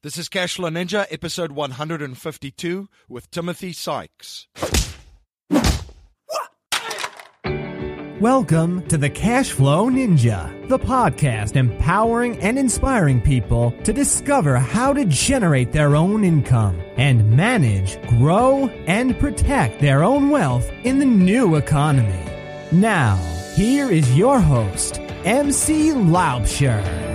This is Cashflow Ninja, episode 152 with Timothy Sykes. Welcome to the Cashflow Ninja, the podcast empowering and inspiring people to discover how to generate their own income and manage, grow, and protect their own wealth in the new economy. Now, here is your host, MC Laubscher.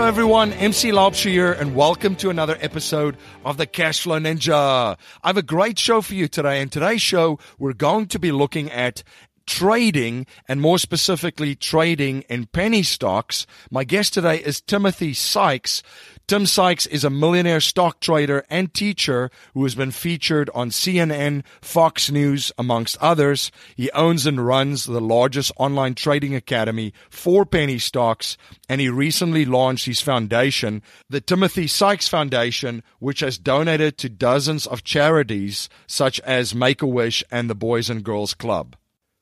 Hello, everyone. MC Laubscher here, and welcome to another episode of the Cashflow Ninja. I have a great show for you today. In today's show, we're going to be looking at trading and more specifically trading in penny stocks. My guest today is Timothy Sykes. Tim Sykes is a millionaire stock trader and teacher who has been featured on CNN, Fox News, amongst others. He owns and runs the largest online trading academy for penny stocks, and he recently launched his foundation, the Timothy Sykes Foundation, which has donated to dozens of charities such as Make a Wish and the Boys and Girls Club.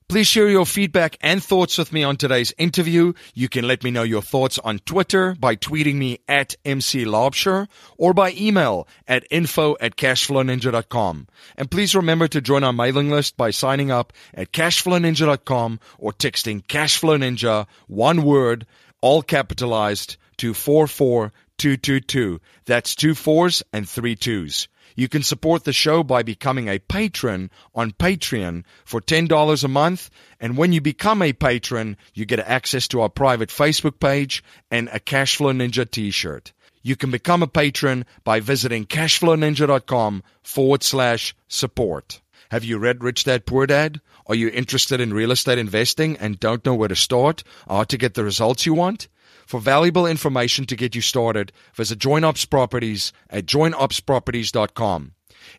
Please share your feedback and thoughts with me on today's interview. You can let me know your thoughts on Twitter by tweeting me at MC Laubscher or by email at info at cashflowninja.com. And please remember to join our mailing list by signing up at cashflowninja.com or texting Cashflow Ninja, one word, all capitalized, to 44222. That's two fours and three twos. You can support the show by becoming a patron on Patreon for $10 a month. And when you become a patron, you get access to our private Facebook page and a Cashflow Ninja t-shirt. You can become a patron by visiting cashflowninja.com forward slash support. Have you read Rich Dad Poor Dad? Are you interested in real estate investing and don't know where to start or to get the results you want? For valuable information to get you started, visit JoinOps Properties at joinopsproperties.com.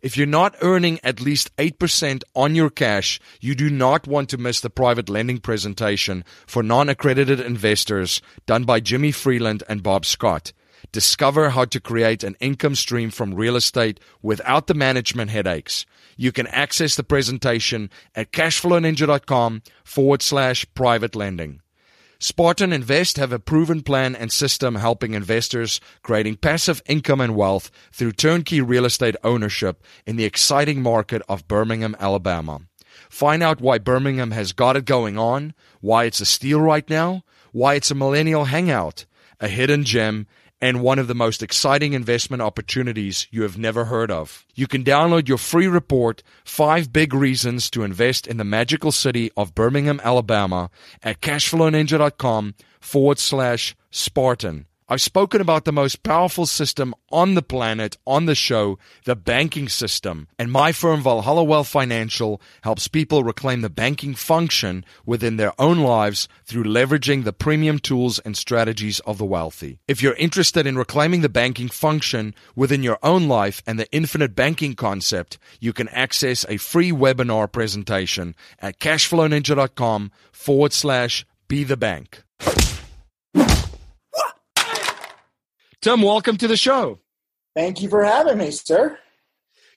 If you're not earning at least 8% on your cash, you do not want to miss the private lending presentation for non accredited investors done by Jimmy Freeland and Bob Scott. Discover how to create an income stream from real estate without the management headaches. You can access the presentation at cashflowninja.com forward slash private lending. Spartan Invest have a proven plan and system helping investors creating passive income and wealth through turnkey real estate ownership in the exciting market of Birmingham, Alabama. Find out why Birmingham has got it going on, why it's a steal right now, why it's a millennial hangout, a hidden gem, and one of the most exciting investment opportunities you have never heard of. You can download your free report, Five Big Reasons to Invest in the Magical City of Birmingham, Alabama, at cashflowninja.com forward slash Spartan. I've spoken about the most powerful system on the planet on the show, the banking system. And my firm, Valhalla Wealth Financial, helps people reclaim the banking function within their own lives through leveraging the premium tools and strategies of the wealthy. If you're interested in reclaiming the banking function within your own life and the infinite banking concept, you can access a free webinar presentation at cashflowninja.com forward slash be the bank. Tim, welcome to the show. Thank you for having me, sir.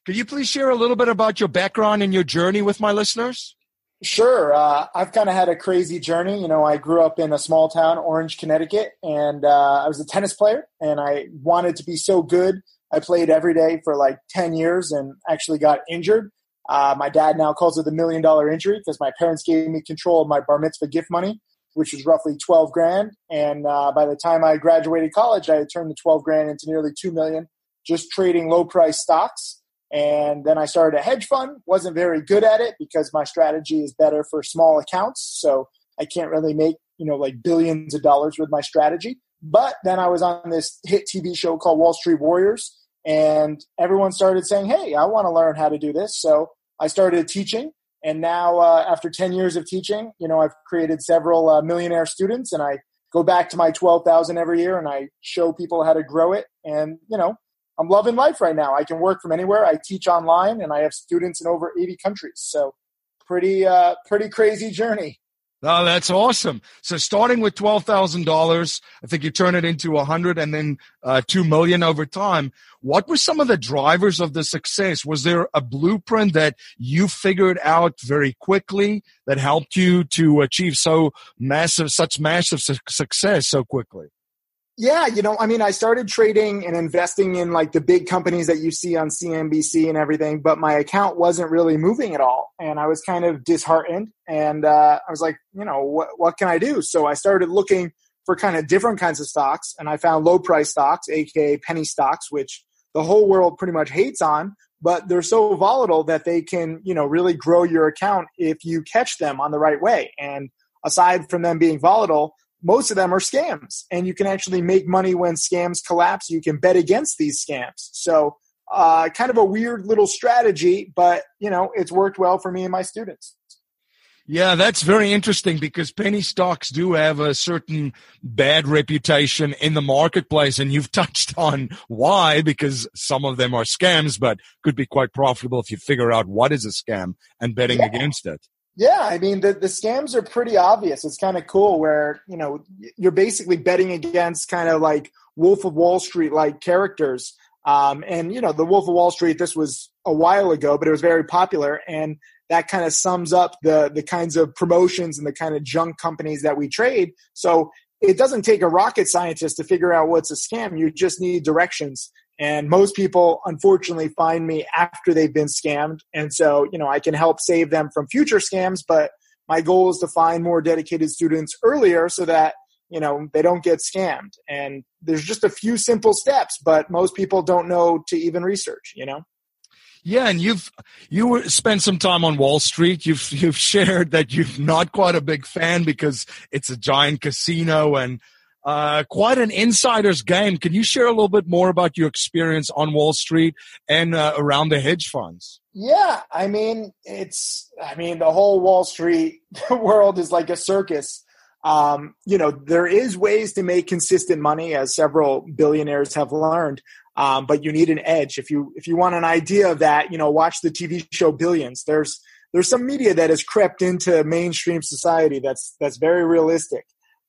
Could you please share a little bit about your background and your journey with my listeners? Sure. Uh, I've kind of had a crazy journey. You know, I grew up in a small town, Orange, Connecticut, and uh, I was a tennis player, and I wanted to be so good. I played every day for like 10 years and actually got injured. Uh, my dad now calls it the million dollar injury because my parents gave me control of my bar mitzvah gift money which was roughly 12 grand. And uh, by the time I graduated college, I had turned the 12 grand into nearly 2 million just trading low price stocks. And then I started a hedge fund. Wasn't very good at it because my strategy is better for small accounts. So I can't really make, you know, like billions of dollars with my strategy. But then I was on this hit TV show called Wall Street Warriors. And everyone started saying, Hey, I want to learn how to do this. So I started teaching and now, uh, after 10 years of teaching, you know, I've created several uh, millionaire students and I go back to my 12,000 every year and I show people how to grow it. And, you know, I'm loving life right now. I can work from anywhere. I teach online and I have students in over 80 countries. So pretty, uh, pretty crazy journey. Oh, that's awesome. So starting with twelve thousand dollars, I think you turn it into a hundred and then uh, two million over time. What were some of the drivers of the success? Was there a blueprint that you figured out very quickly that helped you to achieve so massive, such massive su- success so quickly? Yeah, you know, I mean, I started trading and investing in like the big companies that you see on CNBC and everything, but my account wasn't really moving at all. And I was kind of disheartened. And uh, I was like, you know, what, what can I do? So I started looking for kind of different kinds of stocks. And I found low price stocks, aka penny stocks, which the whole world pretty much hates on, but they're so volatile that they can, you know, really grow your account if you catch them on the right way. And aside from them being volatile, most of them are scams and you can actually make money when scams collapse you can bet against these scams so uh, kind of a weird little strategy but you know it's worked well for me and my students yeah, that's very interesting because penny stocks do have a certain bad reputation in the marketplace. And you've touched on why, because some of them are scams, but could be quite profitable if you figure out what is a scam and betting yeah. against it. Yeah, I mean the the scams are pretty obvious. It's kind of cool where you know you're basically betting against kind of like Wolf of Wall Street like characters. Um, and you know the Wolf of Wall Street. This was a while ago, but it was very popular, and that kind of sums up the the kinds of promotions and the kind of junk companies that we trade. So it doesn't take a rocket scientist to figure out what's a scam. You just need directions. And most people, unfortunately, find me after they've been scammed. And so, you know, I can help save them from future scams, but my goal is to find more dedicated students earlier so that, you know, they don't get scammed. And there's just a few simple steps, but most people don't know to even research, you know? Yeah, and you've you spent some time on Wall Street. You've you've shared that you're not quite a big fan because it's a giant casino and uh, quite an insider's game. Can you share a little bit more about your experience on Wall Street and uh, around the hedge funds? Yeah, I mean, it's, I mean, the whole Wall Street world is like a circus. Um, you know, there is ways to make consistent money, as several billionaires have learned. Um, but you need an edge. If you if you want an idea of that, you know, watch the TV show Billions. There's there's some media that has crept into mainstream society that's that's very realistic.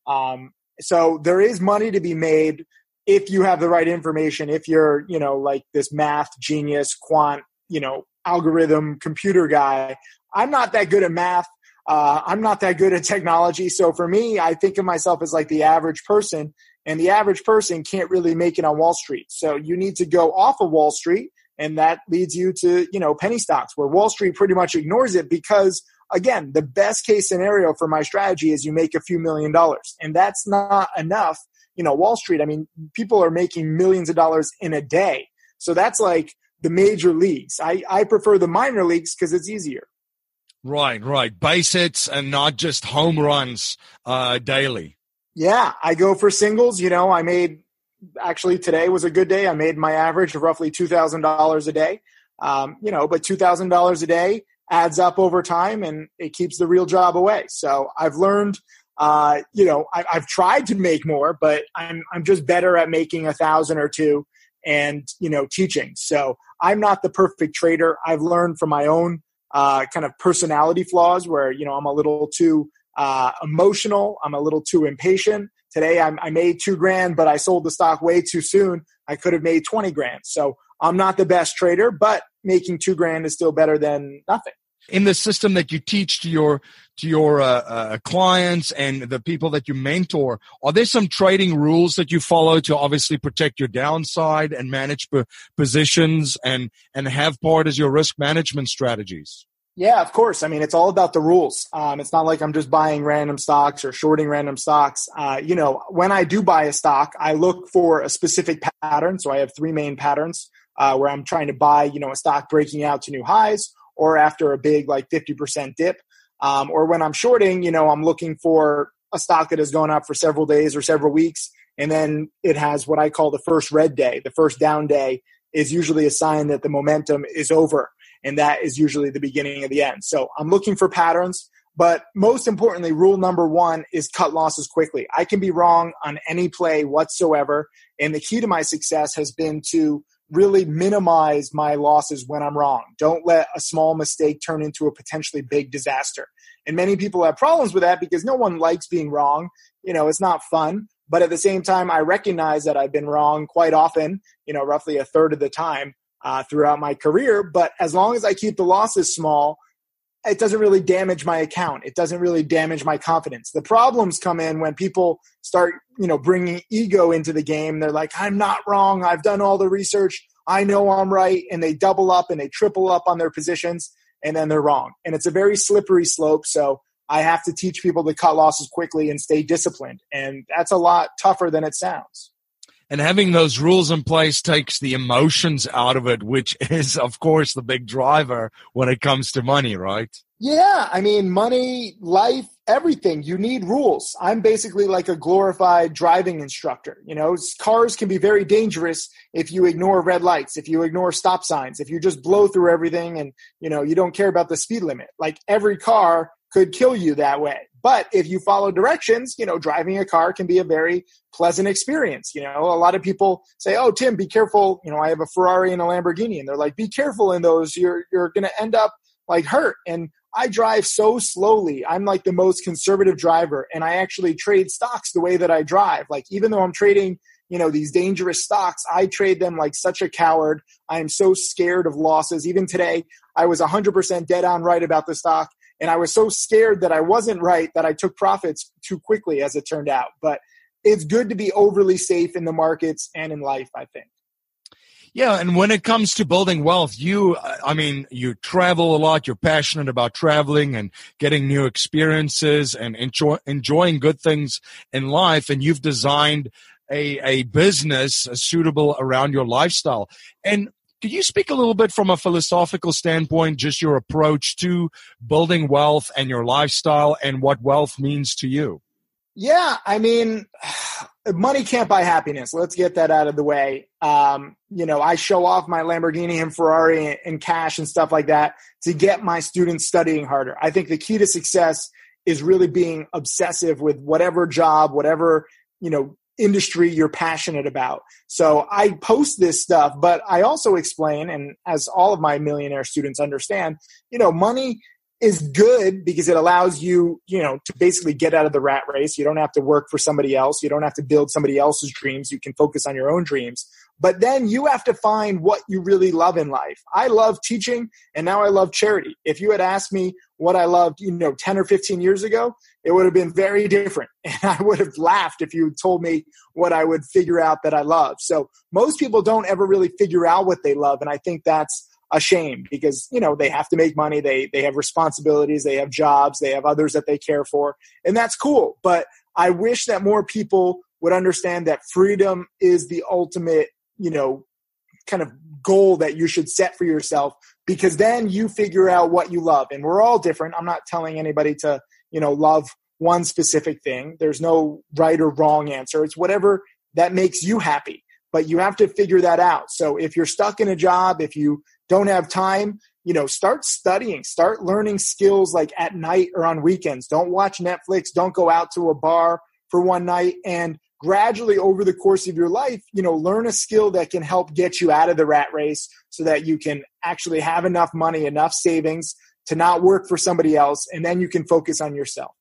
Um, so there is money to be made if you have the right information, if you're, you know, like this math genius, quant, you know, algorithm computer guy. I'm not that good at math. Uh, I'm not that good at technology. So for me, I think of myself as like the average person, and the average person can't really make it on Wall Street. So you need to go off of Wall Street, and that leads you to, you know, penny stocks, where Wall Street pretty much ignores it because again, the best case scenario for my strategy is you make a few million dollars. And that's not enough. You know, Wall Street, I mean, people are making millions of dollars in a day. So that's like the major leagues. I, I prefer the minor leagues because it's easier. Right, right. Base hits and not just home runs uh, daily. Yeah, I go for singles. You know, I made actually today was a good day. I made my average of roughly two thousand dollars a day. Um, you know, but two thousand dollars a day adds up over time and it keeps the real job away. So I've learned, uh, you know, I, have tried to make more, but I'm, I'm just better at making a thousand or two and, you know, teaching. So I'm not the perfect trader. I've learned from my own uh, kind of personality flaws where, you know, I'm a little too uh, emotional. I'm a little too impatient. Today I'm, I made two grand, but I sold the stock way too soon. I could have made 20 grand. So I'm not the best trader, but making two grand is still better than nothing. In the system that you teach to your to your uh, uh, clients and the people that you mentor, are there some trading rules that you follow to obviously protect your downside and manage p- positions and and have part as your risk management strategies? Yeah, of course. I mean, it's all about the rules. Um, it's not like I'm just buying random stocks or shorting random stocks. Uh, you know, when I do buy a stock, I look for a specific pattern. So I have three main patterns uh, where I'm trying to buy, you know, a stock breaking out to new highs or after a big like 50% dip. Um, or when I'm shorting, you know, I'm looking for a stock that has gone up for several days or several weeks. And then it has what I call the first red day. The first down day is usually a sign that the momentum is over. And that is usually the beginning of the end. So I'm looking for patterns. But most importantly, rule number one is cut losses quickly. I can be wrong on any play whatsoever. And the key to my success has been to really minimize my losses when I'm wrong. Don't let a small mistake turn into a potentially big disaster. And many people have problems with that because no one likes being wrong. You know, it's not fun. But at the same time, I recognize that I've been wrong quite often, you know, roughly a third of the time uh, throughout my career. But as long as I keep the losses small, it doesn't really damage my account. It doesn't really damage my confidence. The problems come in when people start, you know, bringing ego into the game. They're like, I'm not wrong. I've done all the research. I know I'm right. And they double up and they triple up on their positions and then they're wrong. And it's a very slippery slope. So I have to teach people to cut losses quickly and stay disciplined. And that's a lot tougher than it sounds. And having those rules in place takes the emotions out of it, which is, of course, the big driver when it comes to money, right? Yeah. I mean, money, life, everything. You need rules. I'm basically like a glorified driving instructor. You know, cars can be very dangerous if you ignore red lights, if you ignore stop signs, if you just blow through everything and, you know, you don't care about the speed limit. Like every car could kill you that way. But if you follow directions, you know, driving a car can be a very pleasant experience. You know, a lot of people say, "Oh, Tim, be careful." You know, I have a Ferrari and a Lamborghini, and they're like, "Be careful in those. You're you're going to end up like hurt." And I drive so slowly. I'm like the most conservative driver, and I actually trade stocks the way that I drive. Like even though I'm trading, you know, these dangerous stocks, I trade them like such a coward. I am so scared of losses. Even today, I was 100% dead on right about the stock and I was so scared that I wasn't right that I took profits too quickly, as it turned out. But it's good to be overly safe in the markets and in life, I think. Yeah, and when it comes to building wealth, you, I mean, you travel a lot. You're passionate about traveling and getting new experiences and enjoy, enjoying good things in life. And you've designed a, a business suitable around your lifestyle. And could you speak a little bit from a philosophical standpoint, just your approach to building wealth and your lifestyle and what wealth means to you? Yeah, I mean, money can't buy happiness. Let's get that out of the way. Um, you know, I show off my Lamborghini and Ferrari and cash and stuff like that to get my students studying harder. I think the key to success is really being obsessive with whatever job, whatever, you know, industry you're passionate about. So I post this stuff, but I also explain, and as all of my millionaire students understand, you know, money is good because it allows you, you know, to basically get out of the rat race. You don't have to work for somebody else. You don't have to build somebody else's dreams. You can focus on your own dreams. But then you have to find what you really love in life. I love teaching and now I love charity. If you had asked me what I loved, you know, 10 or 15 years ago, it would have been very different. And I would have laughed if you told me what I would figure out that I love. So most people don't ever really figure out what they love. And I think that's a shame because you know they have to make money they they have responsibilities they have jobs they have others that they care for and that's cool but i wish that more people would understand that freedom is the ultimate you know kind of goal that you should set for yourself because then you figure out what you love. And we're all different. I'm not telling anybody to you know love one specific thing. There's no right or wrong answer. It's whatever that makes you happy but you have to figure that out. So if you're stuck in a job if you don't have time, you know, start studying, start learning skills like at night or on weekends. Don't watch Netflix, don't go out to a bar for one night and gradually over the course of your life, you know, learn a skill that can help get you out of the rat race so that you can actually have enough money, enough savings to not work for somebody else and then you can focus on yourself.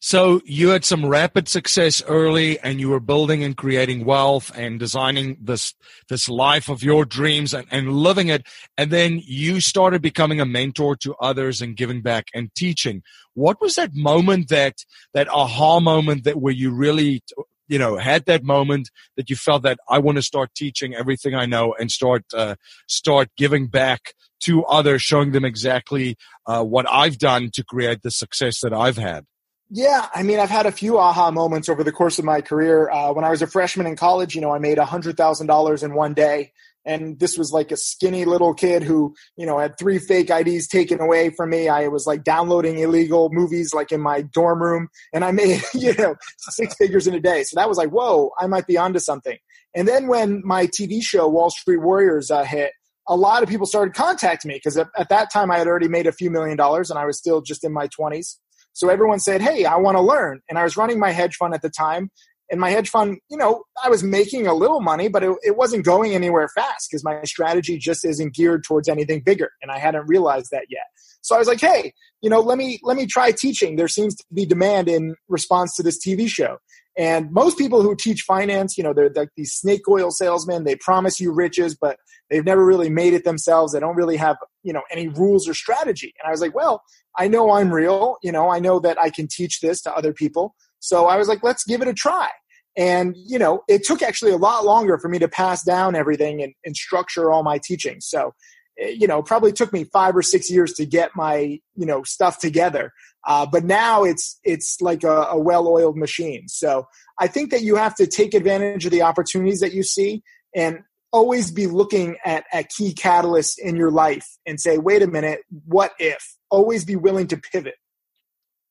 So you had some rapid success early and you were building and creating wealth and designing this, this life of your dreams and, and living it. And then you started becoming a mentor to others and giving back and teaching. What was that moment that, that aha moment that where you really, you know, had that moment that you felt that I want to start teaching everything I know and start, uh, start giving back to others, showing them exactly, uh, what I've done to create the success that I've had? Yeah, I mean, I've had a few aha moments over the course of my career. Uh, when I was a freshman in college, you know, I made $100,000 in one day. And this was like a skinny little kid who, you know, had three fake IDs taken away from me. I was like downloading illegal movies like in my dorm room and I made, you know, six figures in a day. So that was like, whoa, I might be onto something. And then when my TV show, Wall Street Warriors, uh, hit, a lot of people started contacting me because at, at that time I had already made a few million dollars and I was still just in my 20s. So everyone said, Hey, I want to learn. And I was running my hedge fund at the time. and my hedge fund, you know, I was making a little money, but it, it wasn't going anywhere fast because my strategy just isn't geared towards anything bigger. And I hadn't realized that yet. So I was like, hey, you know, let me let me try teaching. There seems to be demand in response to this TV show. And most people who teach finance, you know, they're like these snake oil salesmen. They promise you riches, but they've never really made it themselves. They don't really have, you know, any rules or strategy. And I was like, well, I know I'm real. You know, I know that I can teach this to other people. So I was like, let's give it a try. And, you know, it took actually a lot longer for me to pass down everything and, and structure all my teaching. So, eh, you know, probably took me five or six years to get my, you know, stuff together. Uh, but now it's, it's like a, a well-oiled machine. So I think that you have to take advantage of the opportunities that you see and always be looking at, at key catalysts in your life and say, wait a minute, what if? Always be willing to pivot.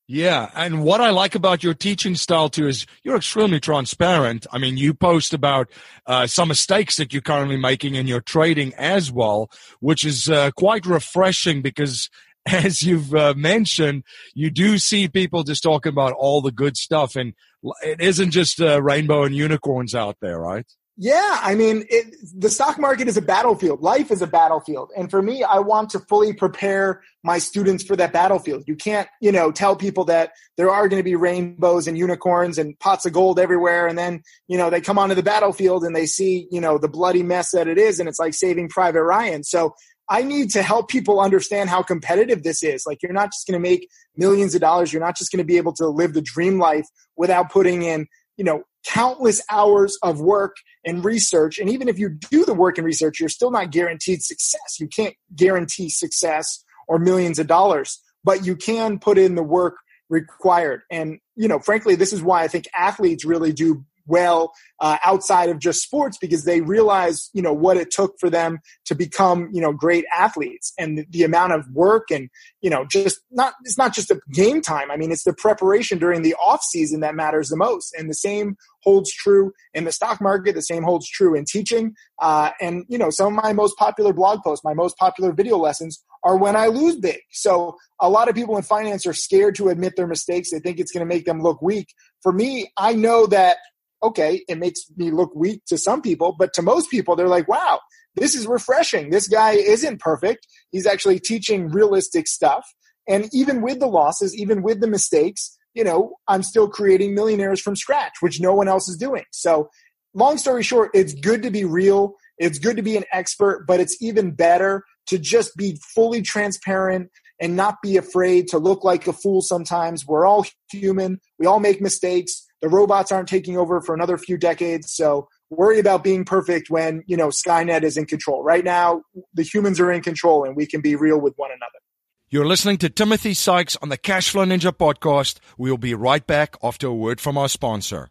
Yeah, and what I like about your teaching style too is you're extremely transparent. I mean, you post about uh, some mistakes that you're currently making in your trading as well, which is uh, quite refreshing because, as you've uh, mentioned, you do see people just talking about all the good stuff, and it isn't just uh, rainbow and unicorns out there, right? Yeah, I mean, it, the stock market is a battlefield. Life is a battlefield. And for me, I want to fully prepare my students for that battlefield. You can't, you know, tell people that there are going to be rainbows and unicorns and pots of gold everywhere. And then, you know, they come onto the battlefield and they see, you know, the bloody mess that it is. And it's like saving Private Ryan. So I need to help people understand how competitive this is. Like, you're not just going to make millions of dollars. You're not just going to be able to live the dream life without putting in, you know, countless hours of work and research. And even if you do the work and research, you're still not guaranteed success. You can't guarantee success or millions of dollars, but you can put in the work required. And, you know, frankly, this is why I think athletes really do well uh, outside of just sports because they realize you know what it took for them to become you know great athletes and the, the, amount of work and you know just not it's not just a game time. I mean it's the preparation during the off season that matters the most. And the same holds true in the stock market. The same holds true in teaching. Uh, and you know some of my most popular blog posts my most popular video lessons are when i lose big. So a lot of people in finance are scared to admit their mistakes. They think it's going to make them look weak. For me i know that okay, it makes me look weak to some people, but to most people, they're like, wow, this is refreshing. This guy isn't perfect. He's actually teaching realistic stuff. And even with the losses, even with the mistakes, you know, I'm still creating millionaires from scratch, which no one else is doing. So, long story short, it's good to be real. It's good to be an expert, but it's even better to just be fully transparent and not be afraid to look like a fool sometimes. We're all human. We all make mistakes the robots aren't taking over for another few decades. So worry about being perfect when, you know, Skynet is in control. Right now, the humans are in control and we can be real with one another. You're listening to Timothy Sykes on the Cashflow Ninja podcast. We'll be right back after a word from our sponsor.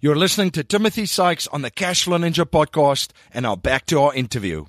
You're listening to Timothy Sykes on the Cashflow Ninja podcast, and now back to our interview.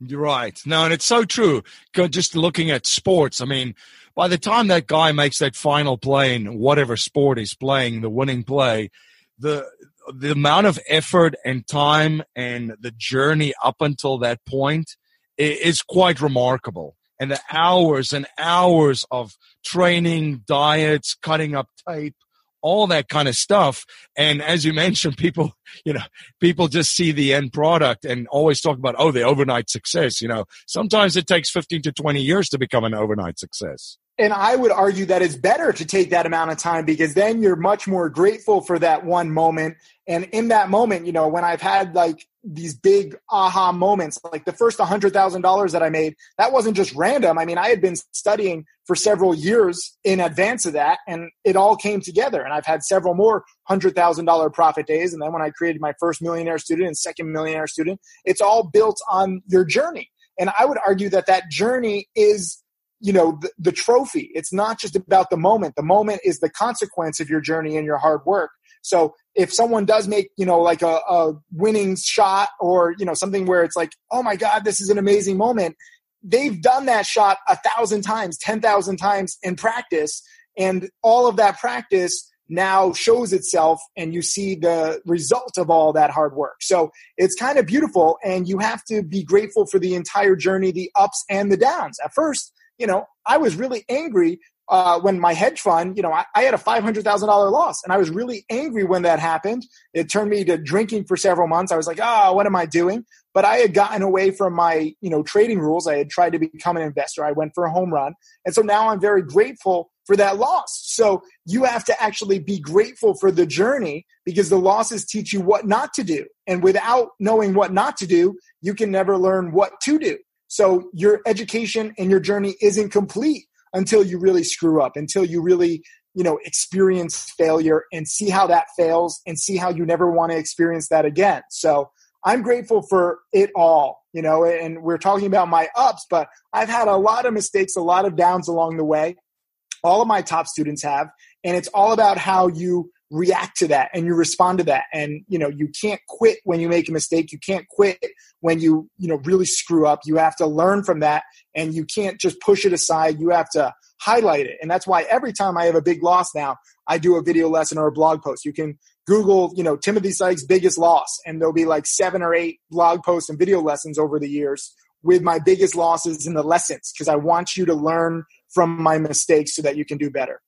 You're right. No, and it's so true. Just looking at sports, I mean, by the time that guy makes that final play in whatever sport he's playing, the winning play, the the amount of effort and time and the journey up until that point is quite remarkable. And the hours and hours of training, diets, cutting up tape, all that kind of stuff. And as you mentioned, people, you know, people just see the end product and always talk about, oh, the overnight success. You know, sometimes it takes 15 to 20 years to become an overnight success. And I would argue that it's better to take that amount of time because then you're much more grateful for that one moment. And in that moment, you know, when I've had like these big aha moments, like the first $100,000 that I made, that wasn't just random. I mean, I had been studying for several years in advance of that and it all came together. And I've had several more $100,000 profit days. And then when I created my first millionaire student and second millionaire student, it's all built on your journey. And I would argue that that journey is you know the, the trophy it's not just about the moment the moment is the consequence of your journey and your hard work so if someone does make you know like a, a winning shot or you know something where it's like oh my god this is an amazing moment they've done that shot a thousand times, 10,000 times in practice. And all of that practice now shows itself and you see the result of all that hard work. So it's kind of beautiful and you have to be grateful for the entire journey, the ups and the downs. At first, you know, I was really angry uh, when my hedge fund, you know, I, I had a $500,000 loss and I was really angry when that happened. It turned me to drinking for several months. I was like, oh, what am I doing? But I had gotten away from my, you know, trading rules. I had tried to become an investor. I went for a home run. And so now I'm very grateful for that loss. So you have to actually be grateful for the journey because the losses teach you what not to do. And without knowing what not to do, you can never learn what to do. So your education and your journey isn't complete until you really screw up, until you really, you know, experience failure and see how that fails and see how you never want to experience that again. So I'm grateful for it all, you know, and we're talking about my ups, but I've had a lot of mistakes, a lot of downs along the way. All of my top students have, and it's all about how you react to that and you respond to that. And you know you can't quit when you make a mistake. You can't quit when you you know really screw up. You have to learn from that and you can't just push it aside. You have to highlight it. And that's why every time i have a big loss now i do a video lesson or a blog post. You can google you know timothy sykes biggest loss and there'll be like seven or eight blog posts and video lessons over the years with my biggest losses and the lessons because i want you to learn from my mistakes so that you can do better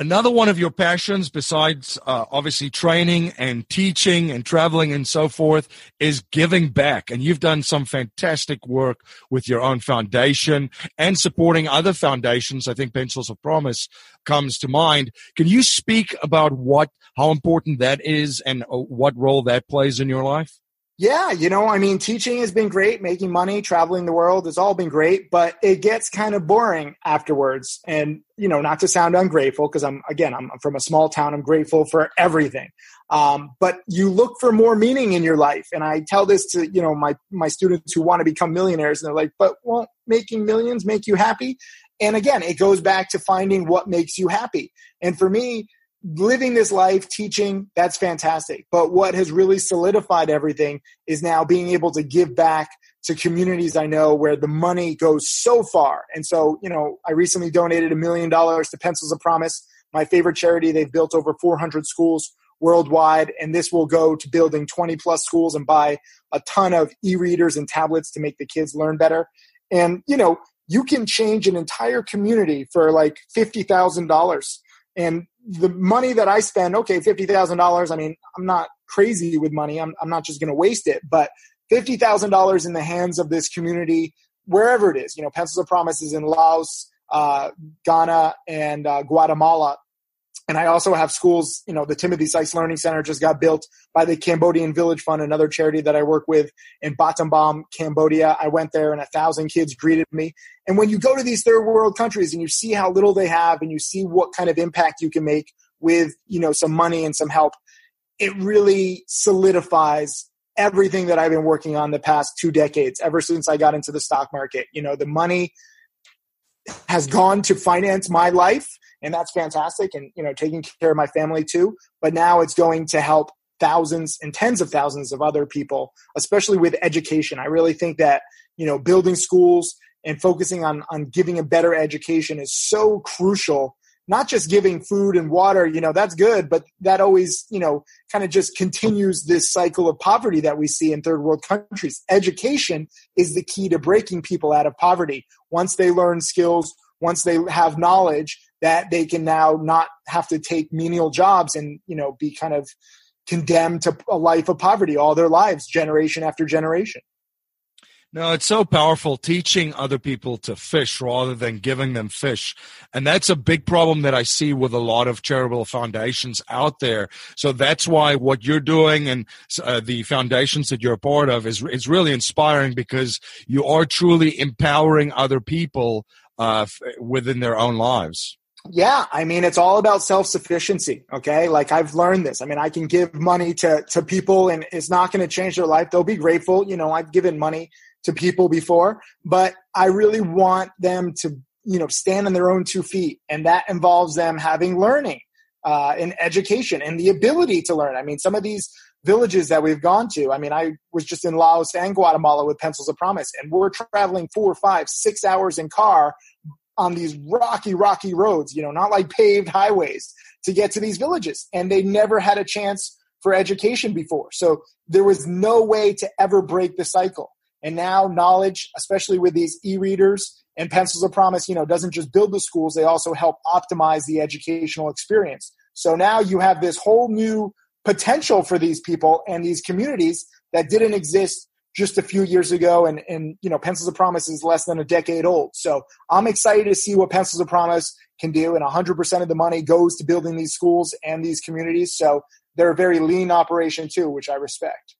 Another one of your passions, besides uh, obviously training and teaching and traveling and so forth, is giving back. And you've done some fantastic work with your own foundation and supporting other foundations. I think Pencils of Promise comes to mind. Can you speak about what, how important that is and uh, what role that plays in your life? Yeah, you know, I mean, teaching has been great, making money, traveling the world has all been great, but it gets kind of boring afterwards. And, you know, not to sound ungrateful, because I'm, again, I'm from a small town, I'm grateful for everything. Um, but you look for more meaning in your life. And I tell this to, you know, my, my students who want to become millionaires, and they're like, but won't making millions make you happy? And again, it goes back to finding what makes you happy. And for me, living this life, teaching, that's fantastic. But what has really solidified everything is now being able to give back to communities I know where the money goes so far. And so, you know, I recently donated a million dollars to Pencils of Promise, my favorite charity. They've built over 400 schools worldwide, and this will go to building 20 plus schools and buy a ton of e readers and tablets to make the kids learn better. And, you know, you can change an entire community for like $50,000 and the money that I spend, okay, fifty thousand dollars. I mean, I'm not crazy with money. I'm I'm not just going to waste it, but fifty thousand dollars in the hands of this community, wherever it is. You know, Pencils of Promise is in Laos, uh, Ghana, and uh, Guatemala. And I also have schools, you know, the Timothy Sykes Learning Center just got built by the Cambodian Village Fund, another charity that I work with in Battambang, Cambodia. I went there and a thousand kids greeted me. And when you go to these third world countries and you see how little they have and you see what kind of impact you can make with, you know, some money and some help, it really solidifies everything that I've been working on the past two decades, ever since I got into the stock market. You know, the money has gone to finance my life and that's fantastic and you know taking care of my family too. But now it's going to help thousands and tens of thousands of other people especially with education. I really think that you know building schools and focusing on on giving a better education is so crucial. Not just giving food and water you know that's good but that always you know kind of just continues this cycle of poverty that we see in third world countries. Education is the key to breaking people out of poverty. Once they learn skills once they have knowledge that they can now not have to take menial jobs and you know be kind of condemned to a life of poverty all their lives generation after generation no, it's so powerful teaching other people to fish rather than giving them fish. And that's a big problem that I see with a lot of charitable foundations out there. So that's why what you're doing and uh, the foundations that you're a part of is, is really inspiring because you are truly empowering other people uh, within their own lives. Yeah, I mean it's all about self-sufficiency, okay? Like I've learned this. I mean, I can give money to to people and it's not going to change their life. They'll be grateful, you know, I've given money to people before, but I really want them to, you know, stand on their own two feet. And that involves them having learning uh, and education and the ability to learn. I mean, some of these villages that we've gone to, I mean, I was just in Laos and Guatemala with Pencils of Promise, and we're traveling four, five, six hours in car on these rocky, rocky roads, you know, not like paved highways to get to these villages. And they never had a chance for education before. So there was no way to ever break the cycle. And now knowledge, especially with these e-readers and pencils of promise, you know, doesn't just build the schools, they also help optimize the educational experience. So now you have this whole new potential for these people and these communities that didn't exist just a few years ago and, and you know pencils of promise is less than a decade old so i'm excited to see what pencils of promise can do and 100% of the money goes to building these schools and these communities so they're a very lean operation too which i respect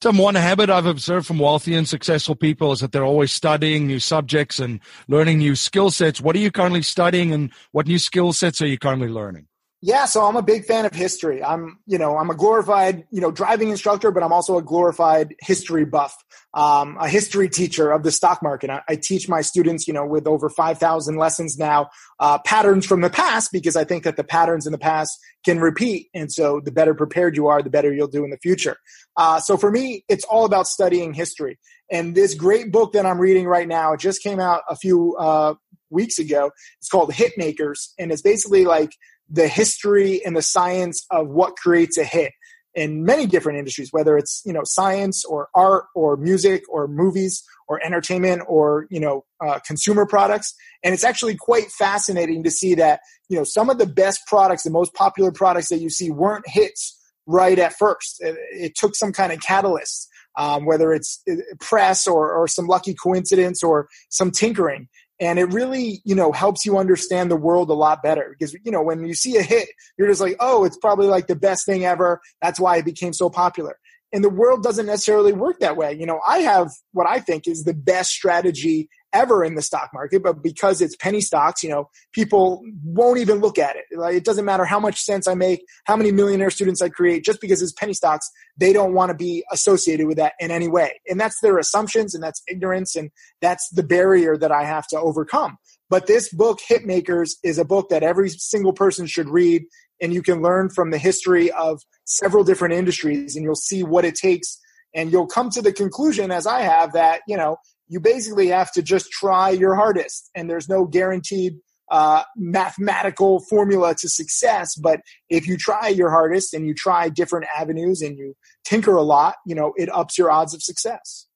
Tim, one habit I've observed from wealthy and successful people is that they're always studying new subjects and learning new skill sets. What are you currently studying and what new skill sets are you currently learning? Yeah, so I'm a big fan of history. I'm, you know, I'm a glorified, you know, driving instructor, but I'm also a glorified history buff, um, a history teacher of the stock market. I, I teach my students, you know, with over 5,000 lessons now, uh, patterns from the past because I think that the patterns in the past can repeat. And so the better prepared you are, the better you'll do in the future. Uh, so for me, it's all about studying history. And this great book that I'm reading right now, it just came out a few uh, weeks ago. It's called Hitmakers, and it's basically like the history and the science of what creates a hit in many different industries whether it's you know science or art or music or movies or entertainment or you know uh, consumer products. And it's actually quite fascinating to see that you know some of the best products the most popular products that you see weren't hits right at first. It, it took some kind of catalyst um, whether it's uh, press or, or some lucky coincidence or some tinkering and it really you know helps you understand the world a lot better because you know when you see a hit you're just like oh it's probably like the best thing ever. That's why it became so popular. And the world doesn't necessarily work that way. You know i have what i think is the best strategy ever in the stock market, but because it's penny stocks, you know, people won't even look at it. Like, it doesn't matter how much sense I make, how many millionaire students I create, just because it's penny stocks, they don't want to be associated with that in any way. And that's their assumptions and that's ignorance and that's the barrier that I have to overcome. But this book, Hitmakers, is a book that every single person should read and you can learn from the history of several different industries and you'll see what it takes and you'll come to the conclusion as i have that you know you basically have to just try your hardest. And there's no guaranteed uh, mathematical formula to success but if you try your hardest and you try different avenues and you tinker a lot you know it ups your odds of success.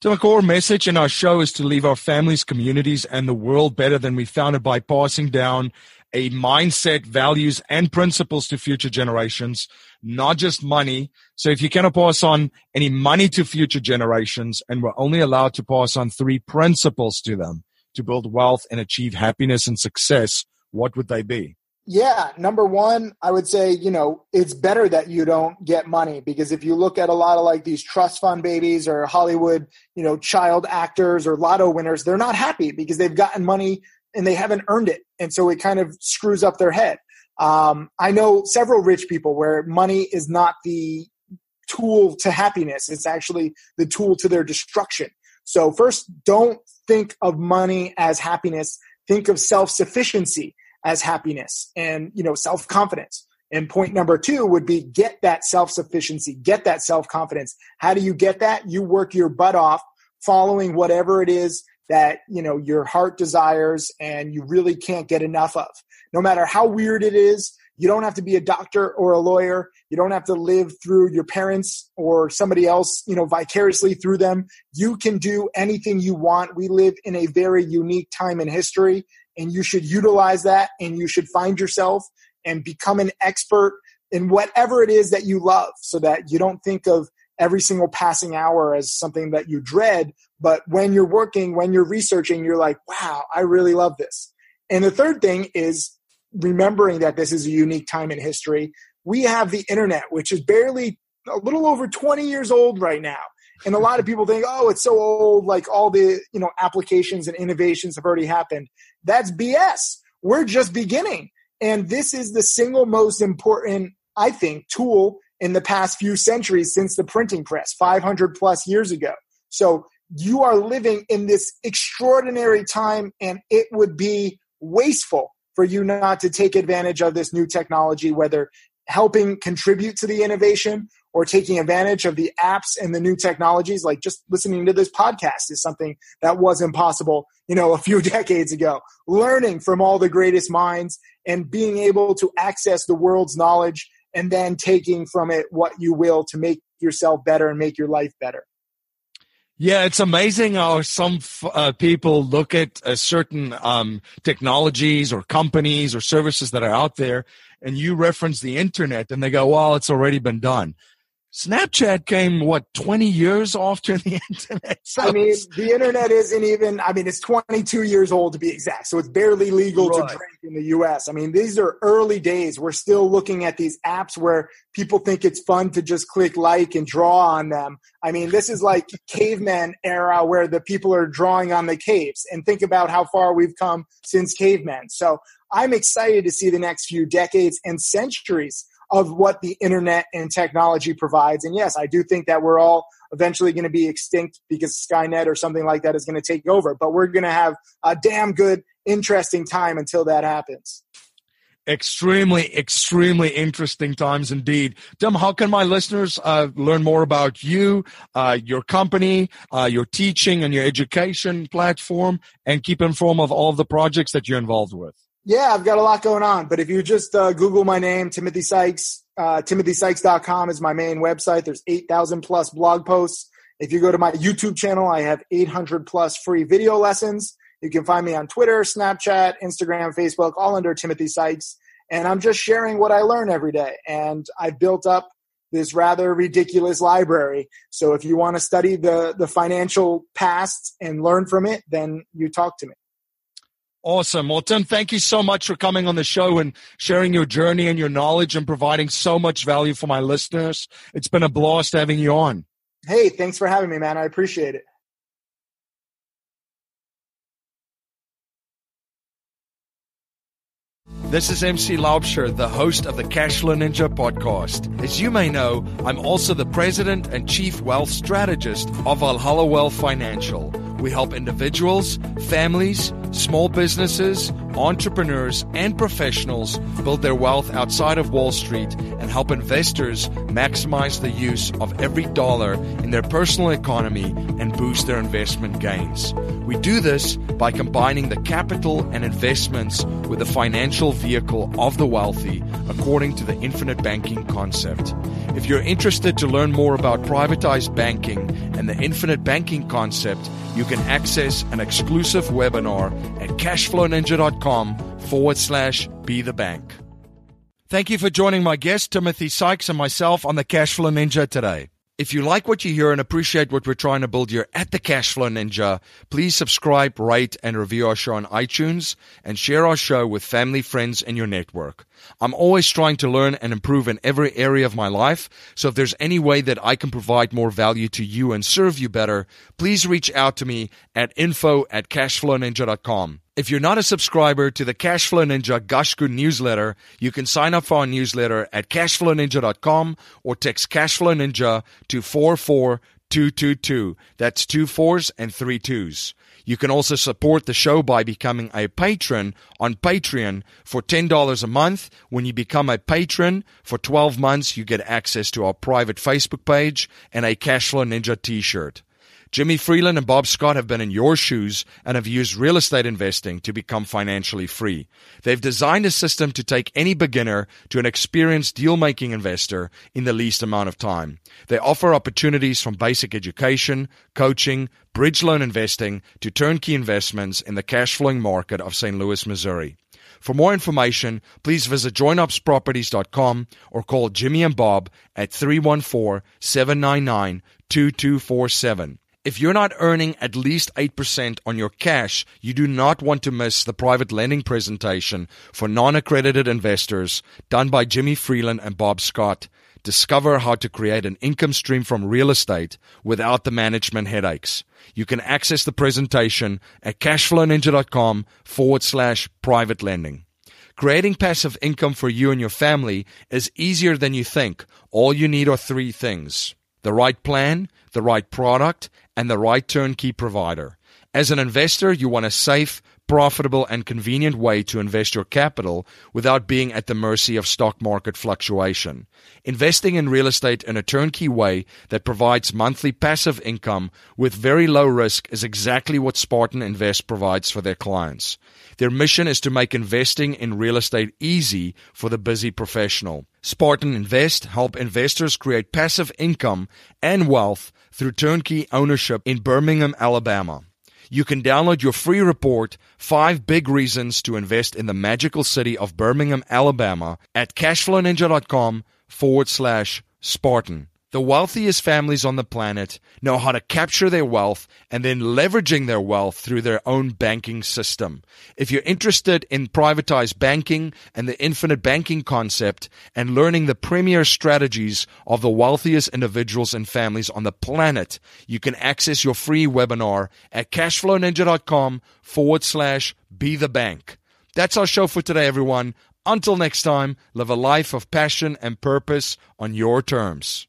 So, a core message in our show is to leave our families, communities, and the world better than we found it by passing down a mindset, values, and principles to future generations, not just money. So, if you cannot pass on any money to future generations, and we're only allowed to pass on three principles to them to build wealth and achieve happiness and success, what would they be? Yeah, number one, I would say, you know, it's better that you don't get money because if you look at a lot of like these trust fund babies or Hollywood, you know, child actors or lotto winners, they're not happy because they've gotten money and they haven't earned it. And so it kind of screws up their head. Um, I know several rich people where money is not the tool to happiness, it's actually the tool to their destruction. So, first, don't think of money as happiness, think of self sufficiency as happiness and you know self-confidence and point number two would be get that self-sufficiency get that self-confidence how do you get that you work your butt off following whatever it is that you know your heart desires and you really can't get enough of. No matter how weird it is you don't have to be a doctor or a lawyer. You don't have to live through your parents or somebody else you know vicariously through them. You can do anything you want. We live in a very unique time in history and you should utilize that and you should find yourself and become an expert in whatever it is that you love so that you don't think of every single passing hour as something that you dread but when you're working when you're researching you're like wow i really love this and the third thing is remembering that this is a unique time in history we have the internet which is barely a little over 20 years old right now and a lot of people think, oh, it's so old, like all the you know applications and innovations have already happened. That's BS. We're just beginning. And this is the single most important, I think, tool in the past few centuries since the printing press, 500 plus years ago. So you are living in this extraordinary time and it would be wasteful for you not to take advantage of this new technology, whether helping contribute to the innovation or taking advantage of the apps and the new technologies. Like just listening to this podcast is something that was impossible, you know a few decades ago. Learning from all the greatest minds and being able to access the world's knowledge and then taking from it what you will to make yourself better and make your life better yeah, it's amazing how some uh, people look at certain um, technologies or companies or services that are out there, and you reference the internet, and they go, "Well, it's already been done." Snapchat came what 20 years after the internet. So I mean, the internet isn't even. I mean, it's 22 years old to be exact, so it's barely legal right. to drink in the U.S. I mean, these are early days. We're still looking at these apps where people think it's fun to just click like and draw on them. I mean, this is like caveman era where the people are drawing on the caves. And think about how far we've come since cavemen. So I'm excited to see the next few decades and centuries of what the internet and technology provides. And yes, I do think that we're all eventually going to be extinct because Skynet or something like that is going to take over. But we're going to have a damn good, interesting time until that happens. Extremely, extremely interesting times indeed. Tim, how can my listeners uh, learn more about you, uh, your company, uh, your teaching, and your education platform, and keep informed of all the projects that you're involved with? Yeah, I've got a lot going on. But if you just uh, Google my name, Timothy Sykes, uh, timothysykes.com is my main website. There's 8,000 plus blog posts. If you go to my YouTube channel, I have 800 plus free video lessons. You can find me on Twitter, Snapchat, Instagram, Facebook, all under Timothy Sykes. And I'm just sharing what I learn every day. And I've built up this rather ridiculous library. So if you want to study the, the financial past and learn from it, then you talk to me. Awesome. Well, Tim, thank you so much for coming on the show and sharing your journey and your knowledge and providing so much value for my listeners. It's been a blast having you on. Hey, thanks for having me, man. I appreciate it. This is MC Laubscher, the host of the Cashflow Ninja podcast. As you may know, I'm also the president and chief wealth strategist of Valhalla Wealth Financial. We help individuals, families, small businesses, entrepreneurs, and professionals build their wealth outside of Wall Street and help investors maximize the use of every dollar in their personal economy and boost their investment gains. We do this by combining the capital and investments with the financial vehicle of the wealthy according to the infinite banking concept. If you're interested to learn more about privatized banking and the infinite banking concept, you can access an exclusive webinar at cashflowninja.com forward slash be the bank. Thank you for joining my guest, Timothy Sykes, and myself on the Cashflow Ninja today. If you like what you hear and appreciate what we're trying to build here at the Cashflow Ninja, please subscribe, rate, and review our show on iTunes and share our show with family, friends, and your network. I'm always trying to learn and improve in every area of my life. So if there's any way that I can provide more value to you and serve you better, please reach out to me at info at cashflowninja.com. If you're not a subscriber to the Cashflow Ninja Gashku newsletter, you can sign up for our newsletter at cashflowninja.com or text Cashflow Ninja to 44222. That's two fours and three twos. You can also support the show by becoming a patron on Patreon for $10 a month. When you become a patron for 12 months, you get access to our private Facebook page and a Cashflow Ninja t-shirt. Jimmy Freeland and Bob Scott have been in your shoes and have used real estate investing to become financially free. They've designed a system to take any beginner to an experienced deal making investor in the least amount of time. They offer opportunities from basic education, coaching, bridge loan investing to turnkey investments in the cash flowing market of St. Louis, Missouri. For more information, please visit joinupsproperties.com or call Jimmy and Bob at 314 799 2247. If you're not earning at least 8% on your cash, you do not want to miss the private lending presentation for non accredited investors done by Jimmy Freeland and Bob Scott. Discover how to create an income stream from real estate without the management headaches. You can access the presentation at cashflowninja.com forward slash private lending. Creating passive income for you and your family is easier than you think. All you need are three things the right plan, the right product, and the right turnkey provider. As an investor, you want a safe, profitable, and convenient way to invest your capital without being at the mercy of stock market fluctuation. Investing in real estate in a turnkey way that provides monthly passive income with very low risk is exactly what Spartan Invest provides for their clients. Their mission is to make investing in real estate easy for the busy professional. Spartan Invest help investors create passive income and wealth through turnkey ownership in Birmingham, Alabama. You can download your free report, Five Big Reasons to Invest in the Magical City of Birmingham, Alabama, at cashflowninja.com forward slash Spartan. The wealthiest families on the planet know how to capture their wealth and then leveraging their wealth through their own banking system. If you're interested in privatized banking and the infinite banking concept and learning the premier strategies of the wealthiest individuals and families on the planet, you can access your free webinar at cashflowninja.com forward slash be the bank. That's our show for today, everyone. Until next time, live a life of passion and purpose on your terms.